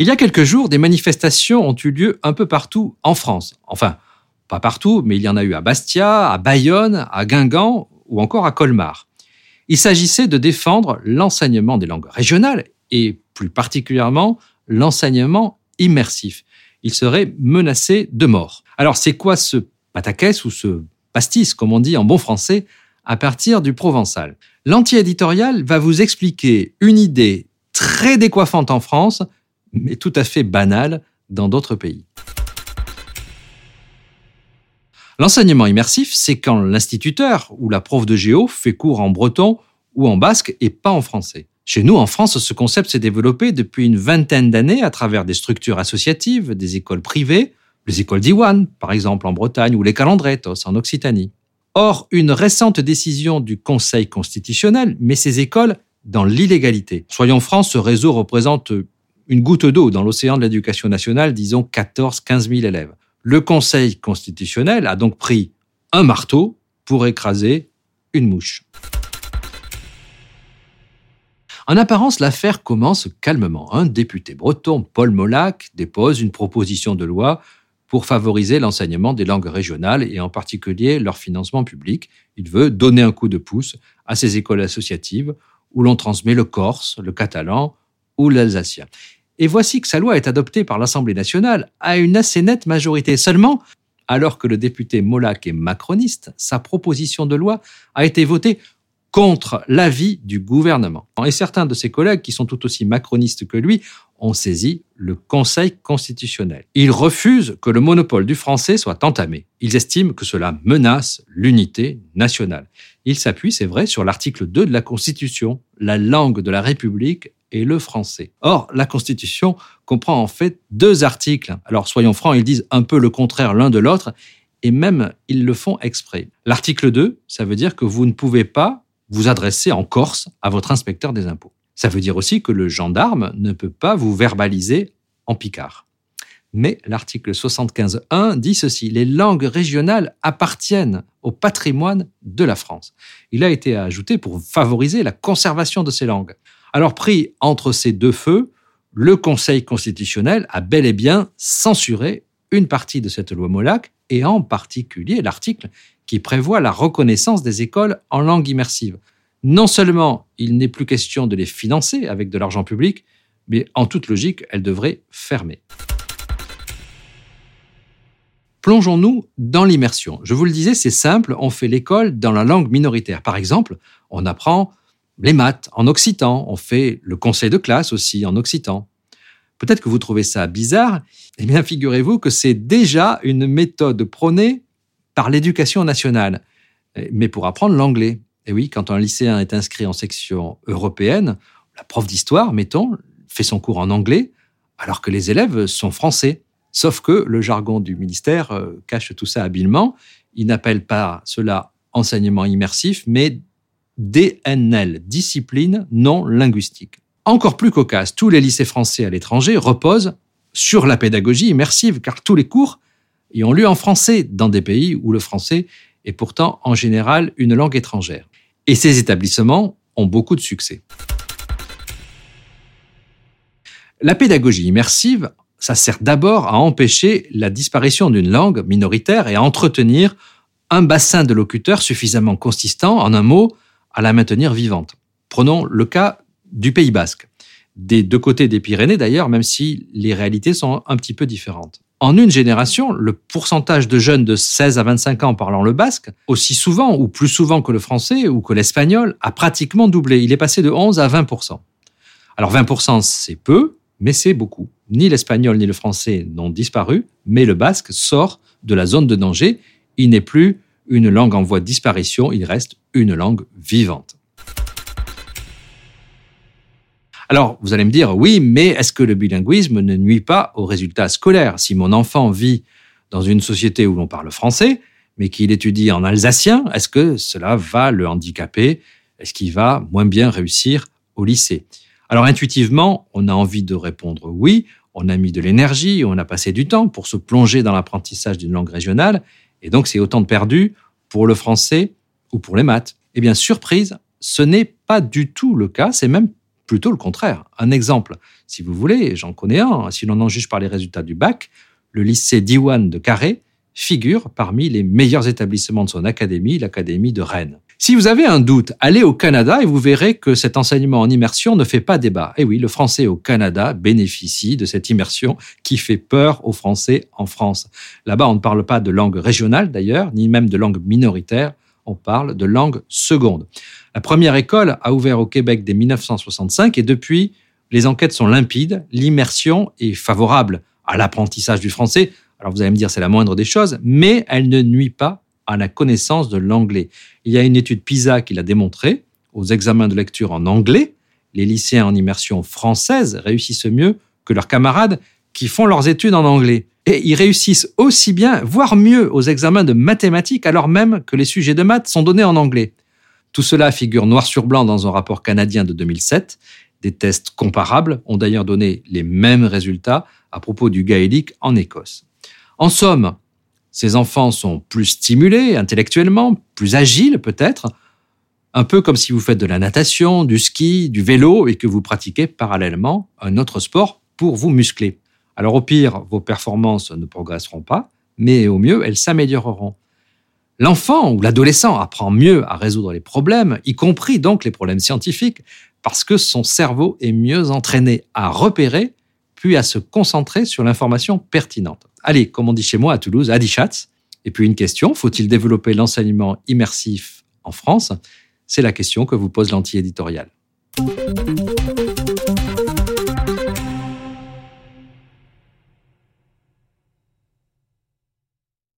Il y a quelques jours, des manifestations ont eu lieu un peu partout en France. Enfin, pas partout, mais il y en a eu à Bastia, à Bayonne, à Guingamp ou encore à Colmar. Il s'agissait de défendre l'enseignement des langues régionales et plus particulièrement l'enseignement immersif. Il serait menacé de mort. Alors c'est quoi ce pataquès ou ce pastis, comme on dit en bon français, à partir du provençal L'anti-éditorial va vous expliquer une idée très décoiffante en France mais tout à fait banal dans d'autres pays. L'enseignement immersif, c'est quand l'instituteur ou la prof de géo fait cours en breton ou en basque et pas en français. Chez nous, en France, ce concept s'est développé depuis une vingtaine d'années à travers des structures associatives, des écoles privées, les écoles d'Iwan, par exemple en Bretagne, ou les calendretos en Occitanie. Or, une récente décision du Conseil constitutionnel met ces écoles dans l'illégalité. Soyons francs, ce réseau représente une goutte d'eau dans l'océan de l'éducation nationale, disons 14-15 000 élèves. Le Conseil constitutionnel a donc pris un marteau pour écraser une mouche. En apparence, l'affaire commence calmement. Un député breton, Paul Molac, dépose une proposition de loi pour favoriser l'enseignement des langues régionales et en particulier leur financement public. Il veut donner un coup de pouce à ces écoles associatives où l'on transmet le corse, le catalan ou l'alsacien. Et voici que sa loi est adoptée par l'Assemblée nationale à une assez nette majorité. Seulement, alors que le député Molac est macroniste, sa proposition de loi a été votée contre l'avis du gouvernement. Et certains de ses collègues, qui sont tout aussi macronistes que lui, ont saisi le Conseil constitutionnel. Ils refusent que le monopole du français soit entamé. Ils estiment que cela menace l'unité nationale. Ils s'appuient, c'est vrai, sur l'article 2 de la Constitution. La langue de la République et le français. Or, la Constitution comprend en fait deux articles. Alors, soyons francs, ils disent un peu le contraire l'un de l'autre, et même ils le font exprès. L'article 2, ça veut dire que vous ne pouvez pas vous adresser en Corse à votre inspecteur des impôts. Ça veut dire aussi que le gendarme ne peut pas vous verbaliser en picard. Mais l'article 75.1 dit ceci, les langues régionales appartiennent au patrimoine de la France. Il a été ajouté pour favoriser la conservation de ces langues. Alors pris entre ces deux feux, le Conseil constitutionnel a bel et bien censuré une partie de cette loi Molac, et en particulier l'article qui prévoit la reconnaissance des écoles en langue immersive. Non seulement il n'est plus question de les financer avec de l'argent public, mais en toute logique, elles devraient fermer. Plongeons-nous dans l'immersion. Je vous le disais, c'est simple, on fait l'école dans la langue minoritaire. Par exemple, on apprend les maths en occitan. On fait le conseil de classe aussi en occitan. Peut-être que vous trouvez ça bizarre. Eh bien, figurez-vous que c'est déjà une méthode prônée par l'éducation nationale, mais pour apprendre l'anglais. Et oui, quand un lycéen est inscrit en section européenne, la prof d'histoire, mettons, fait son cours en anglais, alors que les élèves sont français. Sauf que le jargon du ministère euh, cache tout ça habilement. Il n'appelle pas cela enseignement immersif, mais DNL, discipline non linguistique. Encore plus cocasse, tous les lycées français à l'étranger reposent sur la pédagogie immersive, car tous les cours y ont lieu en français dans des pays où le français est pourtant en général une langue étrangère. Et ces établissements ont beaucoup de succès. La pédagogie immersive, ça sert d'abord à empêcher la disparition d'une langue minoritaire et à entretenir un bassin de locuteurs suffisamment consistant, en un mot, à la maintenir vivante. Prenons le cas du Pays basque. Des deux côtés des Pyrénées d'ailleurs, même si les réalités sont un petit peu différentes. En une génération, le pourcentage de jeunes de 16 à 25 ans parlant le basque, aussi souvent ou plus souvent que le français ou que l'espagnol, a pratiquement doublé. Il est passé de 11 à 20% Alors 20% c'est peu, mais c'est beaucoup. Ni l'espagnol ni le français n'ont disparu, mais le basque sort de la zone de danger. Il n'est plus une langue en voie de disparition, il reste une langue vivante. Alors, vous allez me dire, oui, mais est-ce que le bilinguisme ne nuit pas aux résultats scolaires? Si mon enfant vit dans une société où l'on parle français, mais qu'il étudie en alsacien, est-ce que cela va le handicaper? Est-ce qu'il va moins bien réussir au lycée? Alors, intuitivement, on a envie de répondre oui, on a mis de l'énergie, on a passé du temps pour se plonger dans l'apprentissage d'une langue régionale, et donc c'est autant de perdu pour le français ou pour les maths. Eh bien, surprise, ce n'est pas du tout le cas, c'est même plutôt le contraire. Un exemple, si vous voulez, j'en connais un, si l'on en juge par les résultats du bac, le lycée Diwan de Carré figure parmi les meilleurs établissements de son académie, l'Académie de Rennes. Si vous avez un doute, allez au Canada et vous verrez que cet enseignement en immersion ne fait pas débat. Et oui, le français au Canada bénéficie de cette immersion qui fait peur aux Français en France. Là-bas, on ne parle pas de langue régionale d'ailleurs, ni même de langue minoritaire, on parle de langue seconde. La première école a ouvert au Québec dès 1965 et depuis, les enquêtes sont limpides, l'immersion est favorable à l'apprentissage du français. Alors vous allez me dire c'est la moindre des choses, mais elle ne nuit pas à la connaissance de l'anglais. Il y a une étude PISA qui l'a démontré. Aux examens de lecture en anglais, les lycéens en immersion française réussissent mieux que leurs camarades qui font leurs études en anglais. Et ils réussissent aussi bien, voire mieux, aux examens de mathématiques alors même que les sujets de maths sont donnés en anglais. Tout cela figure noir sur blanc dans un rapport canadien de 2007. Des tests comparables ont d'ailleurs donné les mêmes résultats à propos du gaélique en Écosse. En somme, ces enfants sont plus stimulés intellectuellement, plus agiles peut-être, un peu comme si vous faites de la natation, du ski, du vélo et que vous pratiquez parallèlement un autre sport pour vous muscler. Alors au pire, vos performances ne progresseront pas, mais au mieux, elles s'amélioreront. L'enfant ou l'adolescent apprend mieux à résoudre les problèmes, y compris donc les problèmes scientifiques, parce que son cerveau est mieux entraîné à repérer, puis à se concentrer sur l'information pertinente. Allez, comme on dit chez moi à Toulouse, Adichatz. Et puis une question, faut-il développer l'enseignement immersif en France? C'est la question que vous pose l'anti-éditorial.